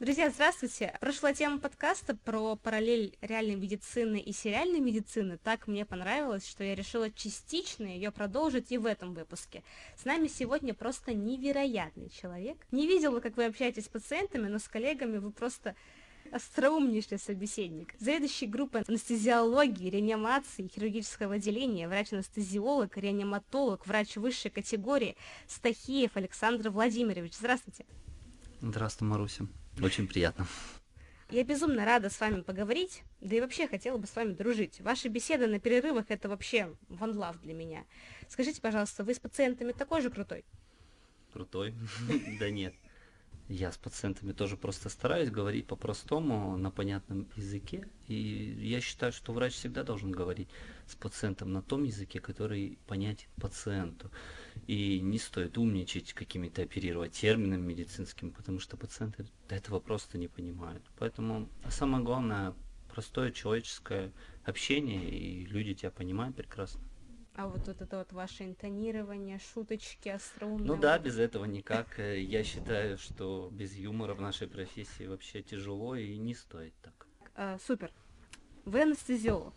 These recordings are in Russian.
Друзья, здравствуйте! Прошла тема подкаста про параллель реальной медицины и сериальной медицины. Так мне понравилось, что я решила частично ее продолжить и в этом выпуске. С нами сегодня просто невероятный человек. Не видела, как вы общаетесь с пациентами, но с коллегами вы просто остроумнейший собеседник. Заведующий группой анестезиологии, реанимации, хирургического отделения, врач-анестезиолог, реаниматолог, врач высшей категории Стахиев Александр Владимирович. Здравствуйте. Здравствуй, Маруся. Очень приятно. Я безумно рада с вами поговорить, да и вообще хотела бы с вами дружить. Ваши беседы на перерывах это вообще love для меня. Скажите, пожалуйста, вы с пациентами такой же крутой? Крутой? Да нет. Я с пациентами тоже просто стараюсь говорить по-простому, на понятном языке. И я считаю, что врач всегда должен говорить с пациентом на том языке, который понятен пациенту. И не стоит умничать какими-то оперировать терминами медицинскими, потому что пациенты этого просто не понимают. Поэтому самое главное простое человеческое общение, и люди тебя понимают прекрасно. А вот, вот это вот ваше интонирование, шуточки, остроумные... Ну да, без этого никак. Я считаю, что без юмора в нашей профессии вообще тяжело и не стоит так. А, супер. Вы анестезиолог.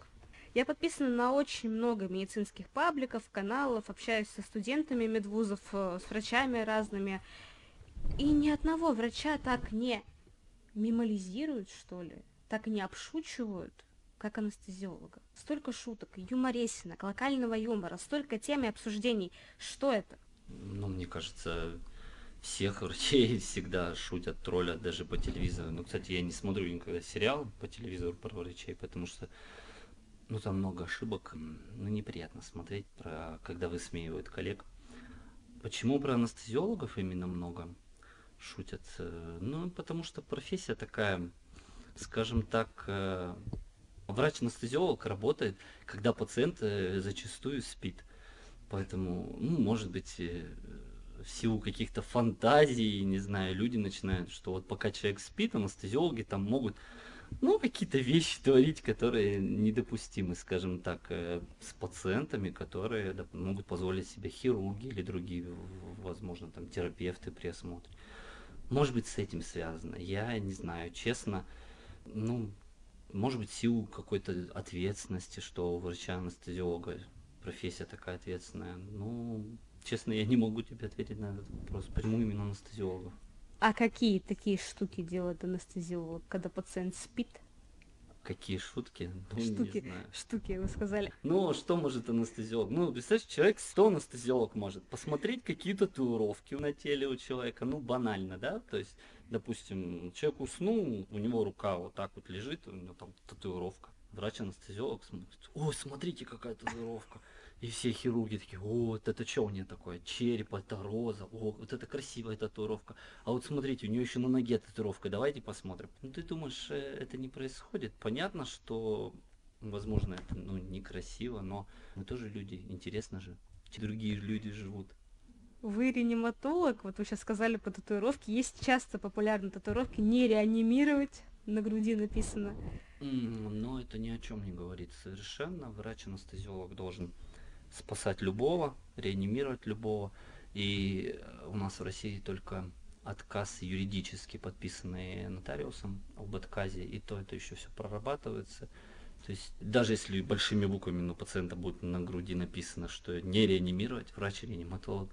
Я подписана на очень много медицинских пабликов, каналов, общаюсь со студентами медвузов, э, с врачами разными. И ни одного врача так не мимолизируют, что ли, так не обшучивают, как анестезиолога. Столько шуток, юморесинок, локального юмора, столько тем и обсуждений. Что это? Ну, мне кажется, всех врачей всегда шутят, троллят даже по телевизору. Ну, кстати, я не смотрю никогда сериал по телевизору про врачей, потому что ну там много ошибок. Ну, неприятно смотреть, про, когда высмеивают коллег. Почему про анестезиологов именно много шутят? Э, ну, потому что профессия такая, скажем так, э, Врач-анестезиолог работает, когда пациент э, зачастую спит. Поэтому, ну, может быть, в силу каких-то фантазий, не знаю, люди начинают, что вот пока человек спит, анестезиологи там могут, ну, какие-то вещи творить, которые недопустимы, скажем так, э, с пациентами, которые могут позволить себе хирурги или другие, возможно, там, терапевты при осмотре. Может быть, с этим связано. Я не знаю, честно, ну, может быть, силу какой-то ответственности, что у врача-анестезиолога профессия такая ответственная. Ну, честно, я не могу тебе ответить на этот вопрос. Почему именно анестезиологов? А какие такие штуки делает анестезиолог, когда пациент спит? Какие шутки? Ну, штуки, не знаю. штуки, вы сказали. Ну, что может анестезиолог? Ну, представляешь, человек, что анестезиолог может? Посмотреть какие татуировки на теле у человека, ну, банально, да? То есть, допустим, человек уснул, у него рука вот так вот лежит, у него там татуировка. Врач-анестезиолог смотрит, ой, смотрите, какая татуировка. И все хирурги такие, о, вот это что у нее такое? Череп, это роза, о, вот это красивая татуировка. А вот смотрите, у нее еще на ноге татуировка, давайте посмотрим. Ну ты думаешь, э, это не происходит? Понятно, что, возможно, это ну, некрасиво, но мы тоже люди, интересно же. Другие люди живут. Вы реаниматолог, вот вы сейчас сказали по татуировке, есть часто популярные татуировки не реанимировать, на груди написано. Но это ни о чем не говорит совершенно. Врач-анестезиолог должен спасать любого, реанимировать любого. И э, у нас в России только отказ юридически подписанный нотариусом об отказе, и то это еще все прорабатывается. То есть даже если большими буквами на пациента будет на груди написано, что не реанимировать, врач-реаниматолог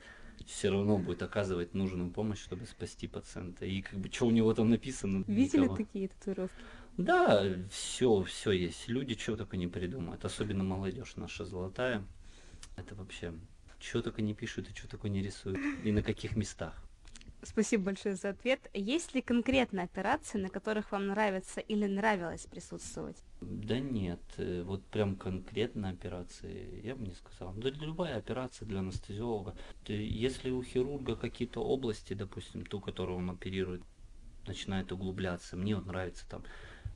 все равно будет оказывать нужную помощь, чтобы спасти пациента. И как бы что у него там написано? Видели никого. такие татуировки? Да, все, все есть. Люди чего только не придумают, особенно молодежь наша золотая. Это вообще, что только не пишут и что только не рисуют. И на каких местах. Спасибо большое за ответ. Есть ли конкретные операции, на которых вам нравится или нравилось присутствовать? Да нет, э, вот прям конкретно операции я бы не сказал. Да любая операция для анестезиолога. Если у хирурга какие-то области, допустим, ту, которую он оперирует, начинает углубляться, мне вот нравится там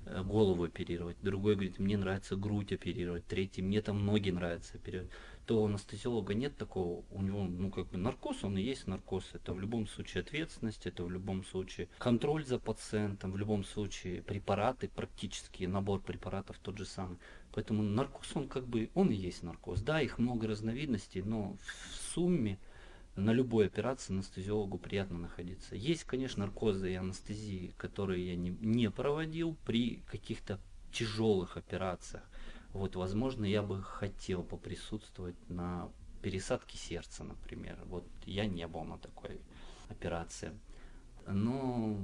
э, голову оперировать, другой говорит, мне нравится грудь оперировать, третий, мне там ноги нравится оперировать то у анестезиолога нет такого, у него, ну, как бы наркоз, он и есть наркоз. Это в любом случае ответственность, это в любом случае контроль за пациентом, в любом случае препараты, практически набор препаратов тот же самый. Поэтому наркоз, он как бы, он и есть наркоз. Да, их много разновидностей, но в сумме на любой операции анестезиологу приятно находиться. Есть, конечно, наркозы и анестезии, которые я не, не проводил при каких-то тяжелых операциях. Вот, возможно, я бы хотел поприсутствовать на пересадке сердца, например. Вот я не был на такой операции. Но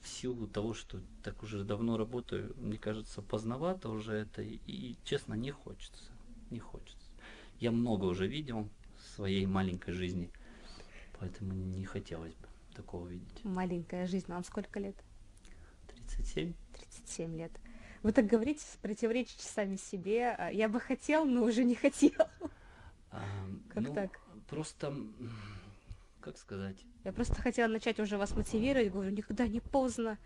в силу того, что так уже давно работаю, мне кажется, поздновато уже это, и, честно, не хочется. Не хочется. Я много уже видел в своей маленькой жизни, поэтому не хотелось бы такого видеть. Маленькая жизнь, вам сколько лет? 37. 37 лет. Вы так говорите, противоречите сами себе. А, я бы хотел, но уже не хотел. А, как ну, так? Просто, как сказать? Я просто хотела начать уже вас мотивировать, говорю, никогда не поздно,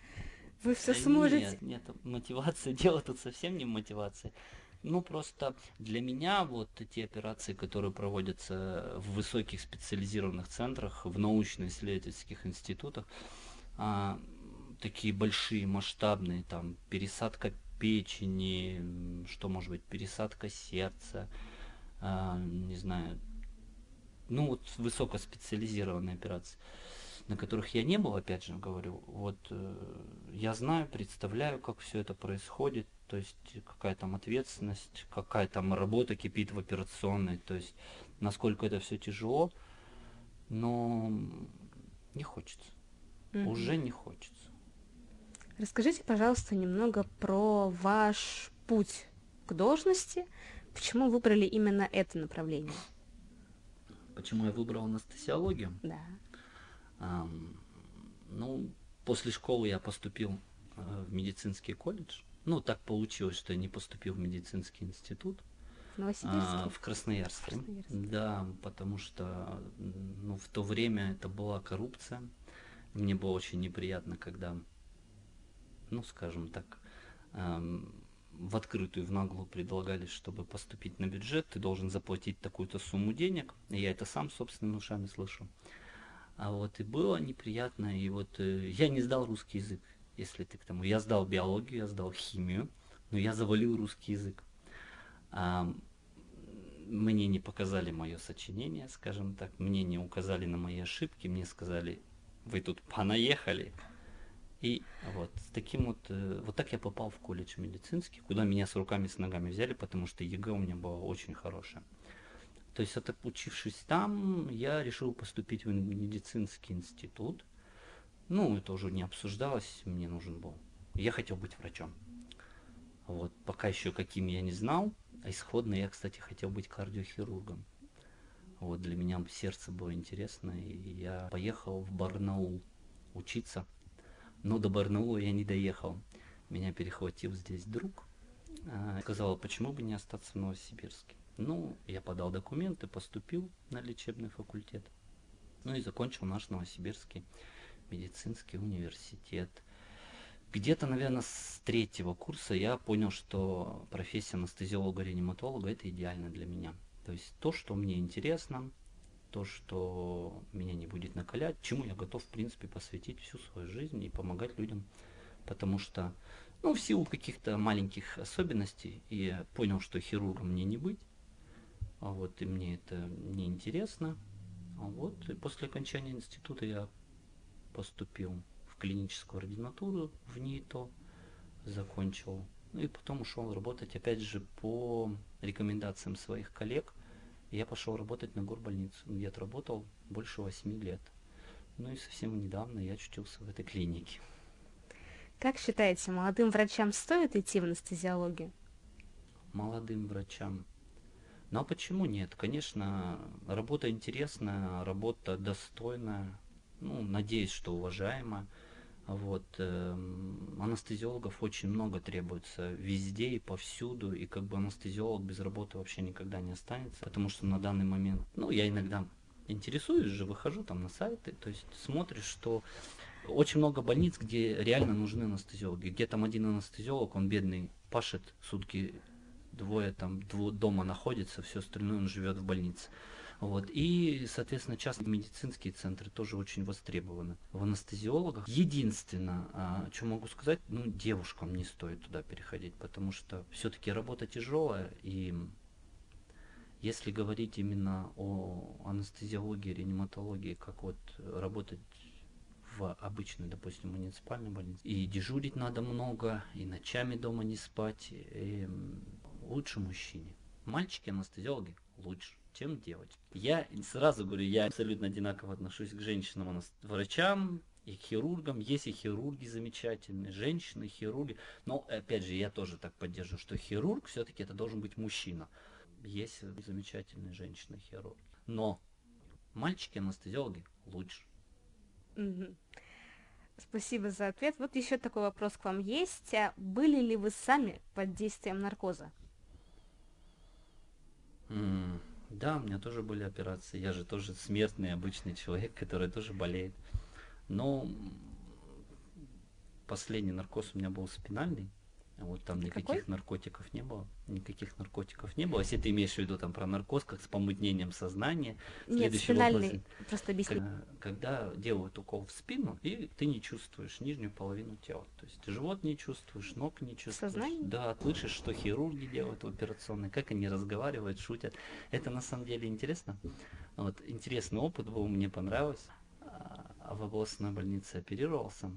вы все да сможете. Нет, нет, мотивация, дело тут совсем не в мотивации. Ну, просто для меня вот эти операции, которые проводятся в высоких специализированных центрах, в научно-исследовательских институтах, а, такие большие, масштабные, там, пересадка печени, что может быть, пересадка сердца, а, не знаю, ну вот высокоспециализированные операции, на которых я не был, опять же говорю, вот э, я знаю, представляю, как все это происходит, то есть какая там ответственность, какая там работа кипит в операционной, то есть насколько это все тяжело, но не хочется, mm-hmm. уже не хочется. Расскажите, пожалуйста, немного про ваш путь к должности. Почему выбрали именно это направление? Почему я выбрал анестезиологию? Да. А, ну, после школы я поступил э, в медицинский колледж. Ну, так получилось, что я не поступил в медицинский институт. В Новосибирске? А, в Красноярске. Красноярске. Да, потому что ну, в то время это была коррупция. Мне было очень неприятно, когда ну, скажем так, эм, в открытую, в наглую предлагали, чтобы поступить на бюджет, ты должен заплатить такую-то сумму денег. Я это сам собственными ушами слышу. А вот и было неприятно, и вот э, я не сдал русский язык, если ты к тому. Я сдал биологию, я сдал химию, но я завалил русский язык. А, мне не показали мое сочинение, скажем так, мне не указали на мои ошибки, мне сказали, вы тут понаехали, и вот с таким вот, э, вот так я попал в колледж медицинский, куда меня с руками, с ногами взяли, потому что ЕГЭ у меня было очень хорошее. То есть, отучившись там, я решил поступить в медицинский институт. Ну, это уже не обсуждалось, мне нужен был. Я хотел быть врачом. Вот, пока еще каким я не знал. А исходно я, кстати, хотел быть кардиохирургом. Вот, для меня сердце было интересно, и я поехал в Барнаул учиться но до Барнаула я не доехал. Меня перехватил здесь друг. А, сказал, почему бы не остаться в Новосибирске. Ну, я подал документы, поступил на лечебный факультет. Ну и закончил наш Новосибирский медицинский университет. Где-то, наверное, с третьего курса я понял, что профессия анестезиолога-реаниматолога это идеально для меня. То есть то, что мне интересно, то, что меня не будет накалять, чему я готов, в принципе, посвятить всю свою жизнь и помогать людям. Потому что, ну, в силу каких-то маленьких особенностей, я понял, что хирургом мне не быть. А вот и мне это не интересно. Вот и после окончания института я поступил в клиническую ординатуру в НИТО, закончил. Ну и потом ушел работать, опять же, по рекомендациям своих коллег – я пошел работать на горбольницу, где отработал больше восьми лет. Ну и совсем недавно я очутился в этой клинике. Как считаете, молодым врачам стоит идти в анестезиологию? Молодым врачам. Ну а почему нет? Конечно, работа интересная, работа достойная, ну, надеюсь, что уважаемая. Вот, э, анестезиологов очень много требуется везде и повсюду, и как бы анестезиолог без работы вообще никогда не останется, потому что на данный момент, ну, я иногда интересуюсь же, выхожу там на сайты, то есть смотришь, что очень много больниц, где реально нужны анестезиологи, где там один анестезиолог, он бедный, пашет сутки, двое там дво, дома находится, все остальное он живет в больнице. Вот. И, соответственно, частные медицинские центры тоже очень востребованы. В анестезиологах единственное, а, что могу сказать, ну, девушкам не стоит туда переходить, потому что все-таки работа тяжелая, и Если говорить именно о анестезиологии, реаниматологии, как вот работать в обычной, допустим, муниципальной больнице, и дежурить надо много, и ночами дома не спать, и лучше мужчине. Мальчики анестезиологи лучше, чем девочки. Я сразу говорю, я абсолютно одинаково отношусь к женщинам, врачам, и к хирургам. Есть и хирурги замечательные, женщины, хирурги. Но, опять же, я тоже так поддерживаю, что хирург все-таки это должен быть мужчина. Есть замечательные женщины-хирурги. Но мальчики-анестезиологи лучше. Угу. Спасибо за ответ. Вот еще такой вопрос к вам есть. А были ли вы сами под действием наркоза? Mm, да, у меня тоже были операции. Я же тоже смертный обычный человек, который тоже болеет. Но последний наркоз у меня был спинальный. Вот там Какой? никаких наркотиков не было. Никаких наркотиков не было. Если ты имеешь в виду там про наркоз, как с помутнением сознания. Нет, спинальный, вопрос, просто объясни. Когда, делают укол в спину, и ты не чувствуешь нижнюю половину тела. То есть живот не чувствуешь, ног не чувствуешь. Сознание? Да, слышишь, что хирурги делают в операционной, как они разговаривают, шутят. Это на самом деле интересно. Вот, интересный опыт был, мне понравилось. А в областной больнице оперировался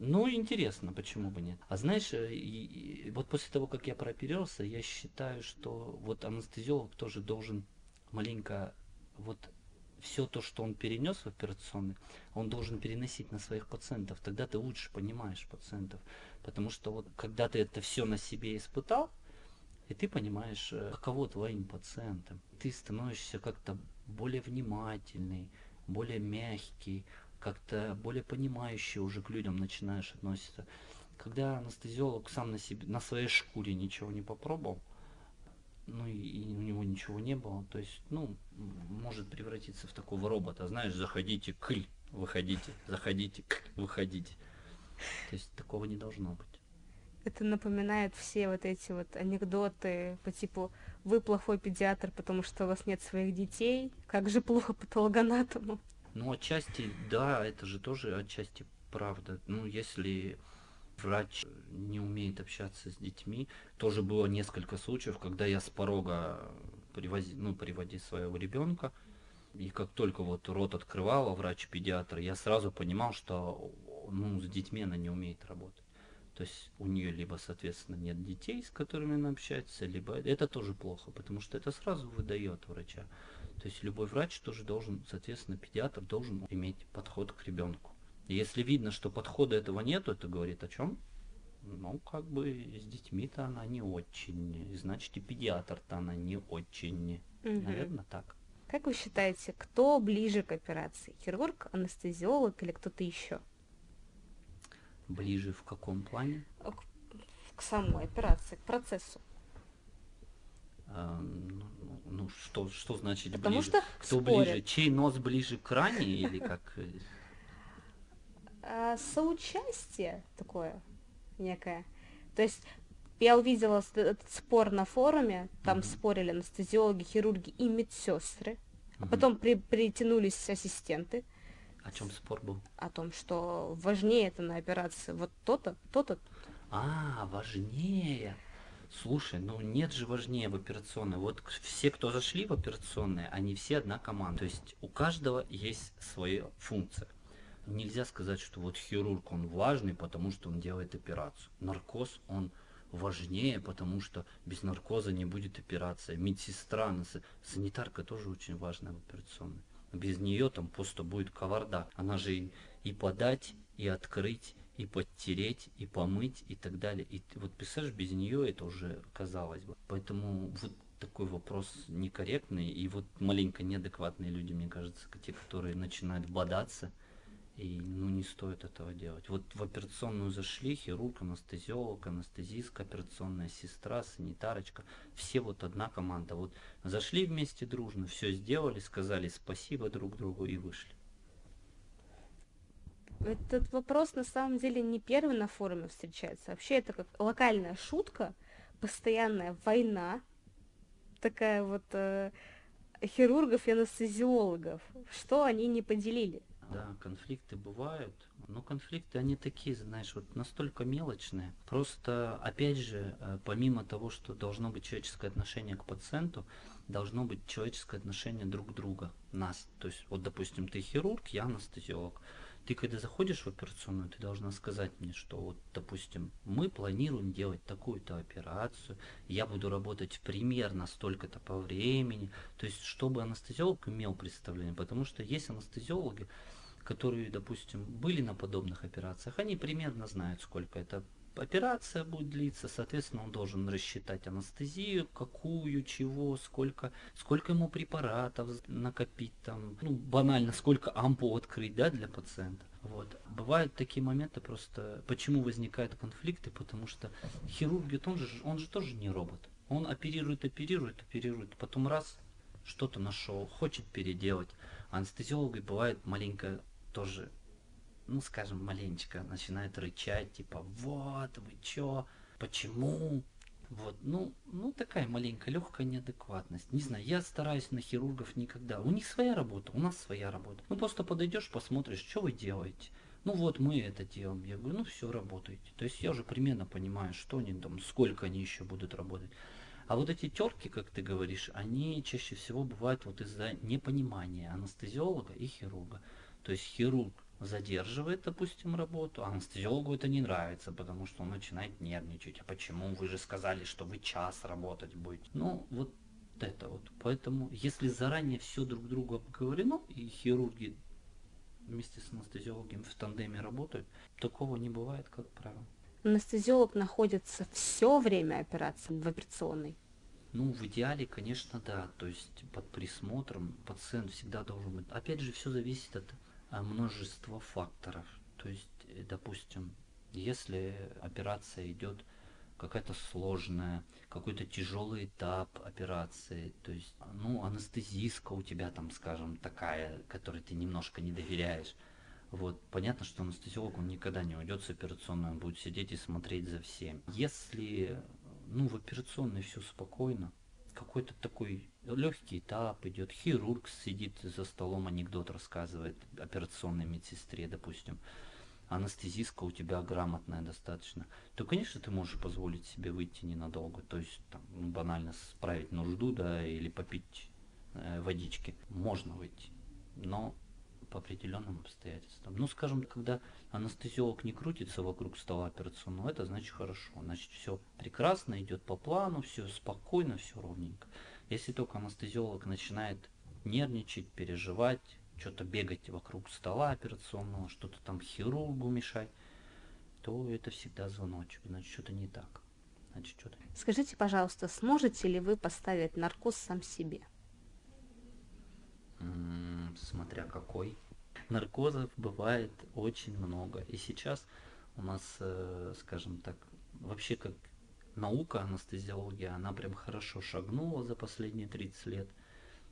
ну, интересно, почему бы нет. А знаешь, э, и, и, вот после того, как я прооперировался, я считаю, что вот анестезиолог тоже должен маленько вот все то, что он перенес в операционный, он должен переносить на своих пациентов. Тогда ты лучше понимаешь пациентов. Потому что вот когда ты это все на себе испытал, и ты понимаешь, э, каково твоим пациентам. Ты становишься как-то более внимательный, более мягкий, как-то более понимающе уже к людям начинаешь относиться. Когда анестезиолог сам на себе, на своей шкуре ничего не попробовал, ну и, и у него ничего не было, то есть, ну, может превратиться в такого робота, знаешь, заходите, кль, выходите, заходите, кль, выходите. То есть такого не должно быть. Это напоминает все вот эти вот анекдоты по типу «Вы плохой педиатр, потому что у вас нет своих детей, как же плохо патологоанатому». Ну, отчасти, да, это же тоже отчасти правда. Ну, если врач не умеет общаться с детьми, тоже было несколько случаев, когда я с порога привози, ну, приводи своего ребенка, и как только вот рот открывала врач-педиатр, я сразу понимал, что ну, с детьми она не умеет работать. То есть у нее либо, соответственно, нет детей, с которыми она общается, либо это тоже плохо, потому что это сразу выдает врача. То есть любой врач тоже должен, соответственно, педиатр должен иметь подход к ребенку. И если видно, что подхода этого нету, это говорит о чем? Ну, как бы с детьми-то она не очень. Значит, и педиатр-то она не очень. Угу. Наверное, так. Как вы считаете, кто ближе к операции? Хирург, анестезиолог или кто-то еще? Ближе в каком плане? К, к самой операции, к процессу. А, ну, ну что, что значит Потому ближе? Что Кто спорят. ближе? Чей нос ближе к ране или как? А, соучастие такое некое. То есть я увидела этот спор на форуме, там угу. спорили анестезиологи, хирурги и медсестры, угу. а потом при, притянулись ассистенты. О чем спор был? О том, что важнее это на операции вот то-то, то-то. А, важнее. Слушай, ну нет же важнее в операционной. Вот все, кто зашли в операционные, они все одна команда. То есть у каждого есть своя функция. Нельзя сказать, что вот хирург, он важный, потому что он делает операцию. Наркоз, он важнее, потому что без наркоза не будет операция. Медсестра, санитарка тоже очень важная в операционной. Без нее там просто будет кавардак. Она же и, и подать, и открыть, и подтереть, и помыть, и так далее. И вот представляешь, без нее это уже казалось бы. Поэтому вот такой вопрос некорректный, и вот маленько неадекватные люди, мне кажется, те, которые начинают бодаться, и ну не стоит этого делать. Вот в операционную зашли хирург, анестезиолог, анестезистка, операционная сестра, санитарочка, все вот одна команда. Вот зашли вместе дружно, все сделали, сказали спасибо друг другу и вышли. Этот вопрос на самом деле не первый на форуме встречается. Вообще это как локальная шутка, постоянная война, такая вот э, хирургов и анестезиологов. Что они не поделили? Да, конфликты бывают, но конфликты, они такие, знаешь, вот настолько мелочные. Просто, опять же, э, помимо того, что должно быть человеческое отношение к пациенту, должно быть человеческое отношение друг друга, нас. То есть, вот, допустим, ты хирург, я анестезиолог. Ты когда заходишь в операционную, ты должна сказать мне, что вот, допустим, мы планируем делать такую-то операцию, я буду работать примерно столько-то по времени, то есть чтобы анестезиолог имел представление, потому что есть анестезиологи, которые, допустим, были на подобных операциях, они примерно знают, сколько это операция будет длиться, соответственно, он должен рассчитать анестезию, какую, чего, сколько, сколько ему препаратов накопить там, ну, банально, сколько ампул открыть, да, для пациента. Вот. Бывают такие моменты просто, почему возникают конфликты, потому что хирург, он же, он же тоже не робот. Он оперирует, оперирует, оперирует, потом раз, что-то нашел, хочет переделать. Анестезиологи бывает маленько тоже ну, скажем, маленечко начинает рычать, типа, вот, вы чё, почему? Вот, ну, ну такая маленькая легкая неадекватность. Не знаю, я стараюсь на хирургов никогда. У них своя работа, у нас своя работа. Ну просто подойдешь, посмотришь, что вы делаете. Ну вот мы это делаем. Я говорю, ну все, работайте. То есть я уже примерно понимаю, что они там, сколько они еще будут работать. А вот эти терки, как ты говоришь, они чаще всего бывают вот из-за непонимания анестезиолога и хирурга. То есть хирург задерживает, допустим, работу, а анестезиологу это не нравится, потому что он начинает нервничать. А почему? Вы же сказали, что вы час работать будете. Ну, вот это вот. Поэтому, если заранее все друг другу обговорено, и хирурги вместе с анестезиологом в тандеме работают, такого не бывает, как правило. Анестезиолог находится все время операции в операционной? Ну, в идеале, конечно, да. То есть под присмотром пациент всегда должен быть. Опять же, все зависит от множество факторов. То есть, э, допустим, если операция идет какая-то сложная, какой-то тяжелый этап операции, то есть, ну, анестезистка у тебя там, скажем, такая, которой ты немножко не доверяешь. Вот, понятно, что анестезиолог, он никогда не уйдет с операционной, он будет сидеть и смотреть за всем. Если, ну, в операционной все спокойно, какой-то такой легкий этап идет, хирург сидит за столом, анекдот рассказывает операционной медсестре, допустим, анестезистка у тебя грамотная достаточно, то, конечно, ты можешь позволить себе выйти ненадолго, то есть там, ну, банально справить нужду, да, или попить э, водички, можно выйти, но по определенным обстоятельствам. Ну, скажем, когда анестезиолог не крутится вокруг стола операционного, это значит хорошо. Значит, все прекрасно, идет по плану, все спокойно, все ровненько. Если только анестезиолог начинает нервничать, переживать, что-то бегать вокруг стола операционного, что-то там хирургу мешать, то это всегда звоночек, значит, что-то не так. Значит, что-то... Скажите, пожалуйста, сможете ли вы поставить наркоз сам себе? смотря какой. Наркозов бывает очень много. И сейчас у нас, э, скажем так, вообще как наука анестезиология, она прям хорошо шагнула за последние 30 лет,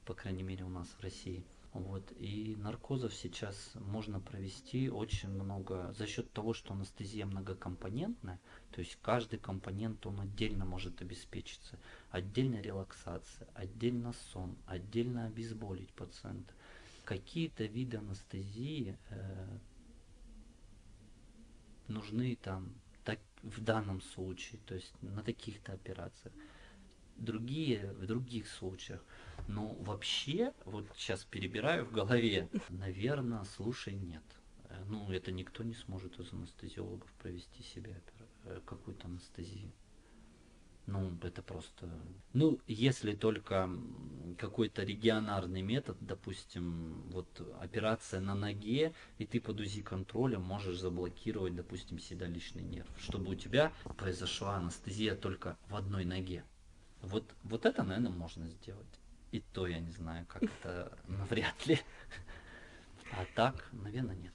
по крайней мере у нас в России. Вот. И наркозов сейчас можно провести очень много за счет того, что анестезия многокомпонентная, то есть каждый компонент он отдельно может обеспечиться. Отдельно релаксация, отдельно сон, отдельно обезболить пациента. Какие-то виды анестезии э, нужны там в данном случае, то есть на таких-то операциях. Другие в других случаях. Но вообще, вот сейчас перебираю в голове, наверное, слушай, нет. Э, ну, это никто не сможет из анестезиологов провести себе э, какую-то анестезию. Ну, это просто... Ну, если только какой-то регионарный метод, допустим, вот операция на ноге, и ты под УЗИ контролем можешь заблокировать, допустим, седалищный нерв, чтобы у тебя произошла анестезия только в одной ноге. Вот, вот это, наверное, можно сделать. И то я не знаю, как это навряд ли. А так, наверное, нет.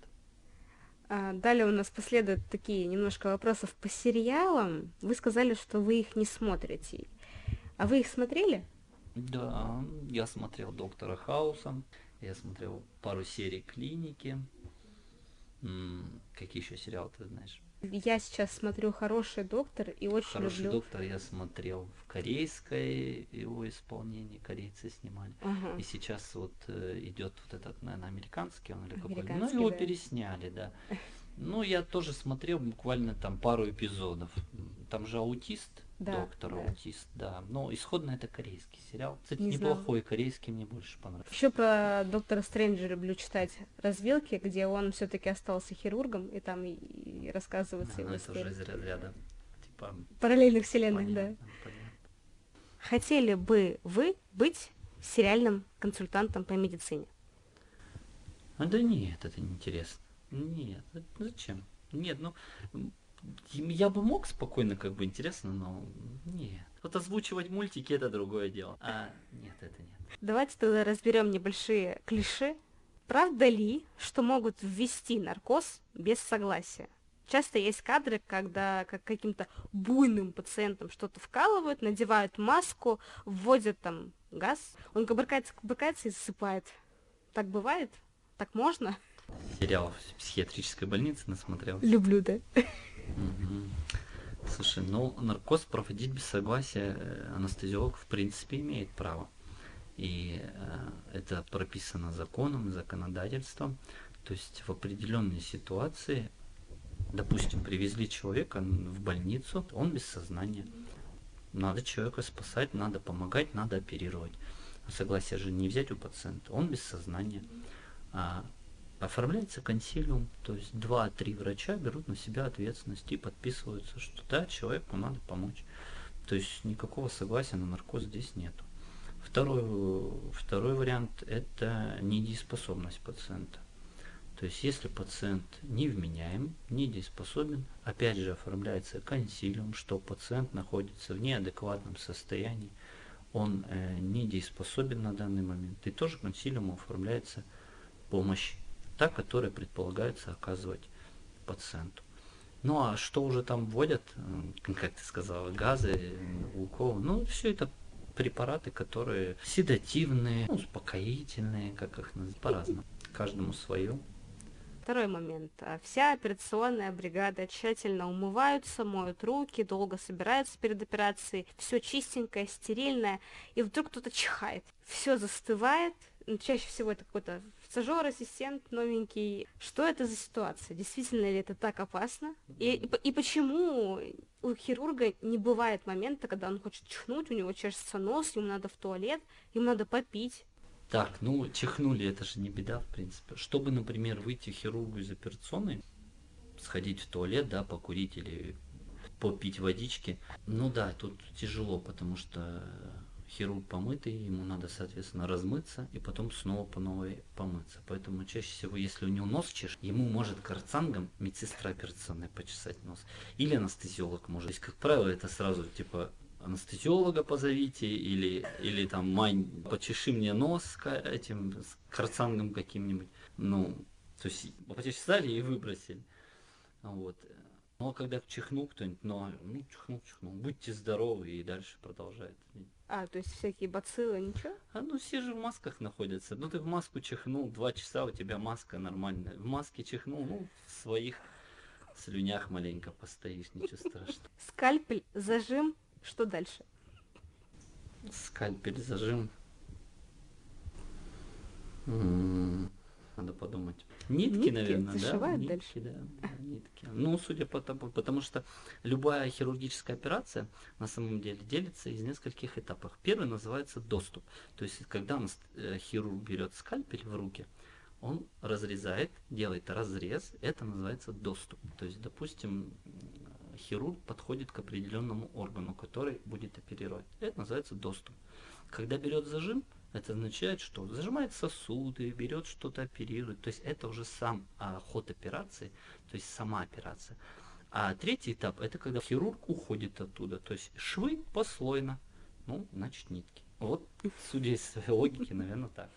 А, далее у нас последуют такие немножко вопросов по сериалам. Вы сказали, что вы их не смотрите. А вы их смотрели? Да, я смотрел Доктора Хауса, я смотрел пару серий Клиники. Какие еще сериалы ты знаешь? Я сейчас смотрю «Хороший доктор» и очень Хороший люблю... доктор я смотрел в корейской его исполнении, корейцы снимали. Ага. И сейчас вот э, идет вот этот, наверное, американский он или какой Ну, его да. пересняли, да. Ну, я тоже смотрел буквально там пару эпизодов. Там же аутист, Да, доктор да. аутист, да. Но исходно это корейский сериал. Кстати, Не знала. неплохой корейский, мне больше понравился. Еще про доктора Стрэнджа люблю читать развилки, где он все-таки остался хирургом, и там и, и рассказывается Да, его но это уже из разряда типа Параллельных вселенных, да. понятно, понятно. Хотели бы вы быть сериальным консультантом по медицине? А да нет, это неинтересно. Нет, это зачем? Нет, ну я бы мог спокойно, как бы интересно, но нет. Вот озвучивать мультики это другое дело. А нет, это нет. Давайте тогда разберем небольшие клише. Правда ли, что могут ввести наркоз без согласия? Часто есть кадры, когда как каким-то буйным пациентам что-то вкалывают, надевают маску, вводят там газ, он кабаркается, кабаркается и засыпает. Так бывает? Так можно? Сериал психиатрической больнице насмотрел. Люблю, да. Мгм. Слушай, ну наркоз проводить без согласия э, анестезиолог в принципе имеет право. И э, это прописано законом, законодательством. То есть в определенной ситуации, допустим, привезли человека в больницу, он без сознания. Надо человека спасать, надо помогать, надо оперировать. Согласие же не взять у пациента, он без сознания. А, оформляется консилиум, то есть два-три врача берут на себя ответственность и подписываются, что да, человеку надо помочь. То есть никакого согласия на наркоз здесь нету. Второй, второй вариант – это недееспособность пациента. То есть если пациент невменяем, недееспособен, опять же оформляется консилиум, что пациент находится в неадекватном состоянии, он э, недееспособен на данный момент, и тоже консилиуму оформляется помощь, та, которая предполагается оказывать пациенту. Ну а что уже там вводят, как ты сказала, газы, уколы, ну все это препараты, которые седативные, ну, успокоительные, как их назвать, по-разному. Каждому свое. Второй момент. А, Вся операционная бригада тщательно умываются, моют руки, долго собираются перед операцией. Все чистенькое, стерильное. И вдруг кто-то чихает. Все застывает. Ну, Чаще всего это какой-то стажер, ассистент новенький. Что это за ситуация? Действительно ли это так опасно? И, и, по- и почему у хирурга не бывает момента, когда он хочет чихнуть, у него чешется нос, ему надо в туалет, ему надо попить. Так, ну чихнули, это же не беда, в принципе. Чтобы, например, выйти хирургу из операционной, сходить в туалет, да, покурить или попить водички, ну да, тут тяжело, потому что хирург помытый, ему надо, соответственно, размыться и потом снова по новой помыться. Поэтому чаще всего, если у него нос чешет, ему может карцангом медсестра операционная почесать нос. Или анестезиолог может. То есть, как правило, это сразу типа анестезиолога позовите или, или там мань, почеши мне нос этим с карцангом каким-нибудь. Ну, то есть почесали и выбросили. Вот. Ну, а когда чихнул кто-нибудь, ну, а, ну, чихнул, чихнул. Будьте здоровы и дальше продолжает. А, то есть всякие бациллы, ничего? А ну все же в масках находятся. Ну ты в маску чихнул, два часа у тебя маска нормальная. В маске чихнул, ну в своих слюнях маленько постоишь, ничего страшного. Скальпель, зажим, что дальше? Скальпель зажим. М, Надо подумать. Нитки, Нитки наверное, да? Нитки, дальше? да, да, нитки. Ну, судя по тому, потому что любая хирургическая операция на самом деле делится из нескольких этапов. Первый называется доступ. То есть, когда анст- э, хирург берет скальпель в руки, он разрезает, делает разрез, это называется доступ. То есть, допустим, хирург подходит к определенному органу, который будет оперировать. Это называется доступ. Когда берет зажим, это означает, что зажимает сосуды, берет что-то оперирует. То есть это уже сам а, ход операции, то есть сама операция. А третий этап это когда хирург уходит оттуда. То есть швы послойно, ну, значит нитки. Вот, судя из своей логики, наверное, так.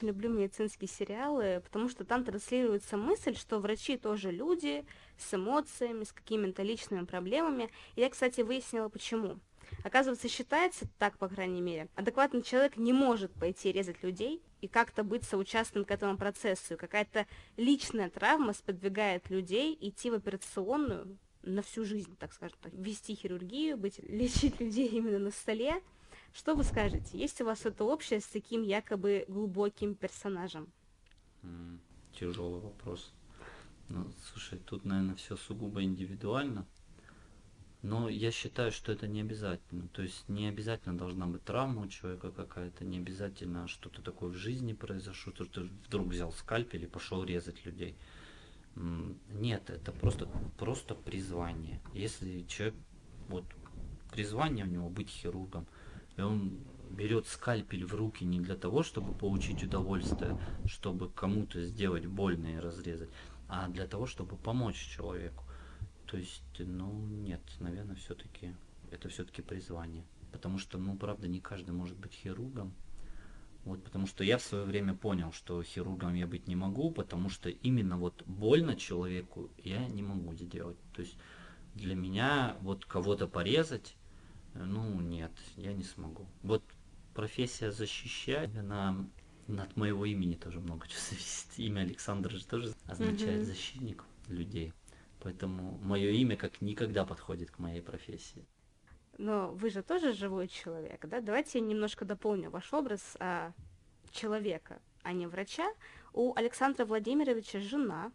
Люблю медицинские сериалы, потому что там транслируется мысль, что врачи тоже люди с эмоциями, с какими-то личными проблемами. И я, кстати, выяснила, почему. Оказывается, считается так, по крайней мере, адекватный человек не может пойти резать людей и как-то быть соучастным к этому процессу. Какая-то личная травма сподвигает людей идти в операционную на всю жизнь, так скажем, так, вести хирургию, быть, лечить людей именно на столе. Что вы скажете? Есть у вас что-то общее с таким якобы глубоким персонажем? Тяжелый вопрос. Ну, слушай, тут, наверное, все сугубо индивидуально. Но я считаю, что это не обязательно. То есть не обязательно должна быть травма у человека какая-то, не обязательно что-то такое в жизни произошло, что ты вдруг взял скальпель и пошел резать людей. Нет, это просто, просто призвание. Если человек, вот призвание у него быть хирургом, и он берет скальпель в руки не для того, чтобы получить удовольствие, чтобы кому-то сделать больно и разрезать, а для того, чтобы помочь человеку. То есть, ну, нет, наверное, все-таки это все-таки призвание. Потому что, ну, правда, не каждый может быть хирургом. Вот, потому что я в свое время понял, что хирургом я быть не могу, потому что именно вот больно человеку я не могу сделать. То есть для меня вот кого-то порезать, ну нет, я не смогу. Вот профессия защищать, она от моего имени тоже много чего зависит. Имя Александр же тоже означает mm-hmm. защитник людей. Поэтому мое имя как никогда подходит к моей профессии. Но вы же тоже живой человек, да? Давайте я немножко дополню ваш образ а, человека, а не врача. У Александра Владимировича жена,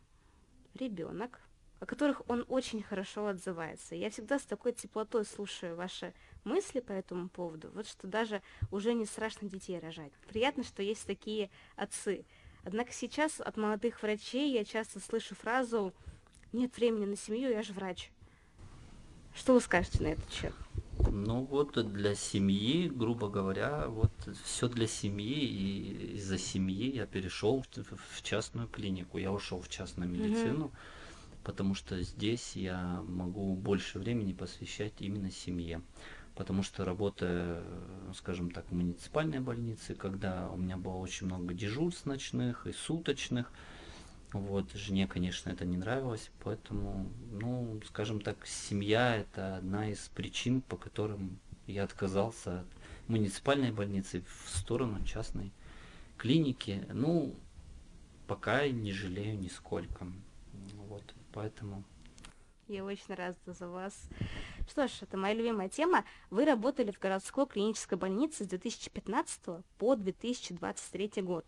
ребенок, о которых он очень хорошо отзывается. Я всегда с такой теплотой слушаю ваши мысли по этому поводу, вот что даже уже не страшно детей рожать. Приятно, что есть такие отцы. Однако сейчас от молодых врачей я часто слышу фразу нет времени на семью, я же врач. Что вы скажете на этот счет? Ну вот для семьи, грубо говоря, вот все для семьи, и из-за семьи я перешел в частную клинику, я ушел в частную медицину, угу. потому что здесь я могу больше времени посвящать именно семье. Потому что работая, скажем так, в муниципальной больнице, когда у меня было очень много дежурств ночных и суточных, вот, жене, конечно, это не нравилось, поэтому, ну, скажем так, семья – это одна из причин, по которым я отказался от муниципальной больницы в сторону частной клиники. Ну, пока не жалею нисколько. Вот, поэтому... Я очень рада за вас. Что ж, это моя любимая тема. Вы работали в городской клинической больнице с 2015 по 2023 год.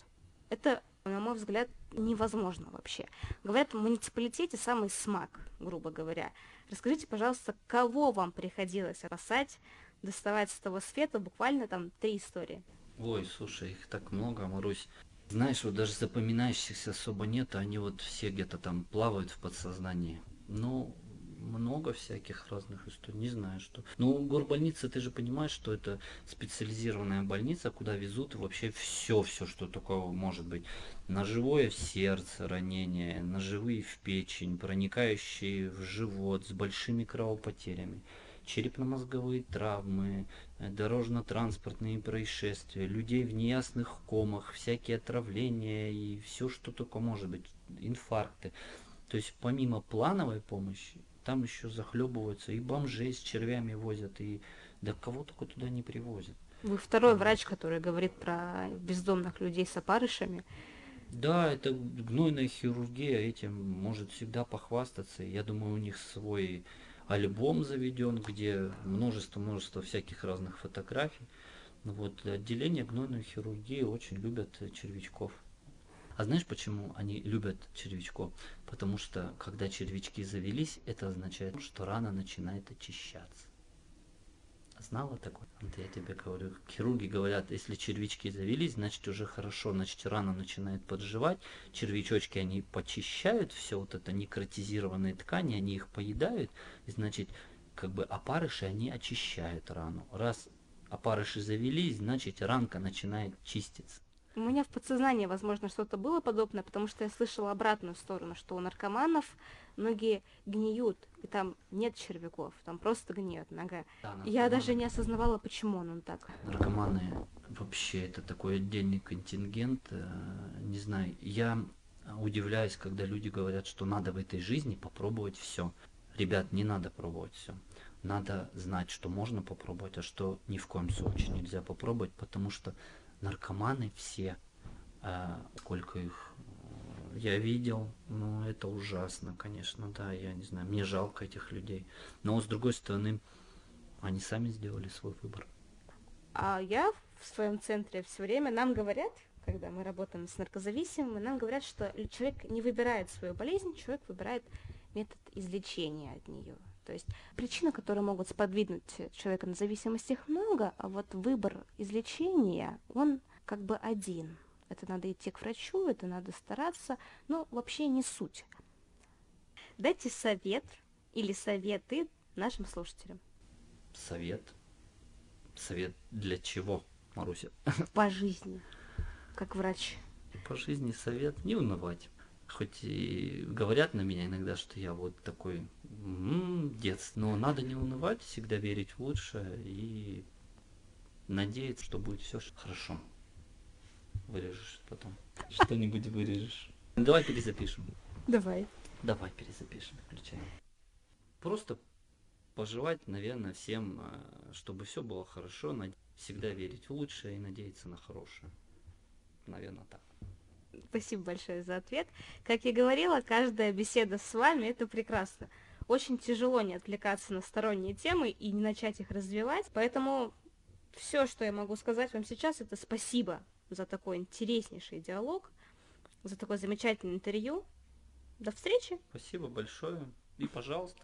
Это на мой взгляд, невозможно вообще. Говорят, в муниципалитете самый смак, грубо говоря. Расскажите, пожалуйста, кого вам приходилось спасать, доставать с того света, буквально там три истории. Ой, слушай, их так много, Марусь. Знаешь, вот даже запоминающихся особо нет, они вот все где-то там плавают в подсознании. Ну, много всяких разных историй, не знаю что. Ну, горбольница, ты же понимаешь, что это специализированная больница, куда везут вообще все, все, что такого может быть. Ножевое в сердце ранение, ножевые в печень, проникающие в живот с большими кровопотерями черепно-мозговые травмы, э, дорожно-транспортные происшествия, людей в неясных комах, всякие отравления и все, что только может быть, инфаркты. То есть помимо плановой помощи, там еще захлебываются, и бомжей с червями возят, и да кого только туда не привозят. Вы второй врач, который говорит про бездомных людей с опарышами. Да, это гнойная хирургия, этим может всегда похвастаться. Я думаю, у них свой альбом заведен, где множество-множество всяких разных фотографий. Вот отделение гнойной хирургии очень любят червячков. А знаешь, почему они любят червячков? Потому что, когда червячки завелись, это означает, что рана начинает очищаться. Знала такое? Вот я тебе говорю. Хирурги говорят, если червячки завелись, значит уже хорошо, значит рана начинает подживать. Червячочки, они почищают все вот это некротизированные ткани, они их поедают. И значит, как бы опарыши, они очищают рану. Раз опарыши завелись, значит ранка начинает чиститься. У меня в подсознании, возможно, что-то было подобное, потому что я слышала обратную сторону, что у наркоманов ноги гниют, и там нет червяков, там просто гниет нога. Да, я даже не осознавала, почему он, так. Наркоманы вообще это такой отдельный контингент. Э, не знаю, я удивляюсь, когда люди говорят, что надо в этой жизни попробовать все. Ребят, не надо пробовать все. Надо знать, что можно попробовать, а что ни в коем случае нельзя попробовать, потому что наркоманы все, э, сколько их я видел, но это ужасно, конечно, да, я не знаю, мне жалко этих людей. Но с другой стороны, они сами сделали свой выбор. А я в своем центре все время нам говорят, когда мы работаем с наркозависимыми, нам говорят, что человек не выбирает свою болезнь, человек выбирает метод излечения от нее. То есть причины, которые могут сподвигнуть человека на зависимость, их много, а вот выбор излечения, он как бы один. Это надо идти к врачу, это надо стараться, но вообще не суть. Дайте совет или советы нашим слушателям. Совет? Совет для чего, Маруся? По жизни, как врач. По жизни совет не унывать. Хоть и говорят на меня иногда, что я вот такой дец, но надо не унывать, всегда верить в лучшее и надеяться, что будет все хорошо. Вырежешь потом. Что-нибудь вырежешь. Давай перезапишем. Давай. Давай перезапишем, включай. Просто пожелать, наверное, всем, э, чтобы все было хорошо, всегда верить в лучшее и надеяться на хорошее. Наверное, так. Спасибо большое за ответ. Как я говорила, каждая беседа с вами это прекрасно. Очень тяжело не отвлекаться на сторонние темы и не начать их развивать, поэтому все, что я могу сказать вам сейчас, это спасибо за такой интереснейший диалог, за такое замечательное интервью. До встречи. Спасибо большое. И, пожалуйста,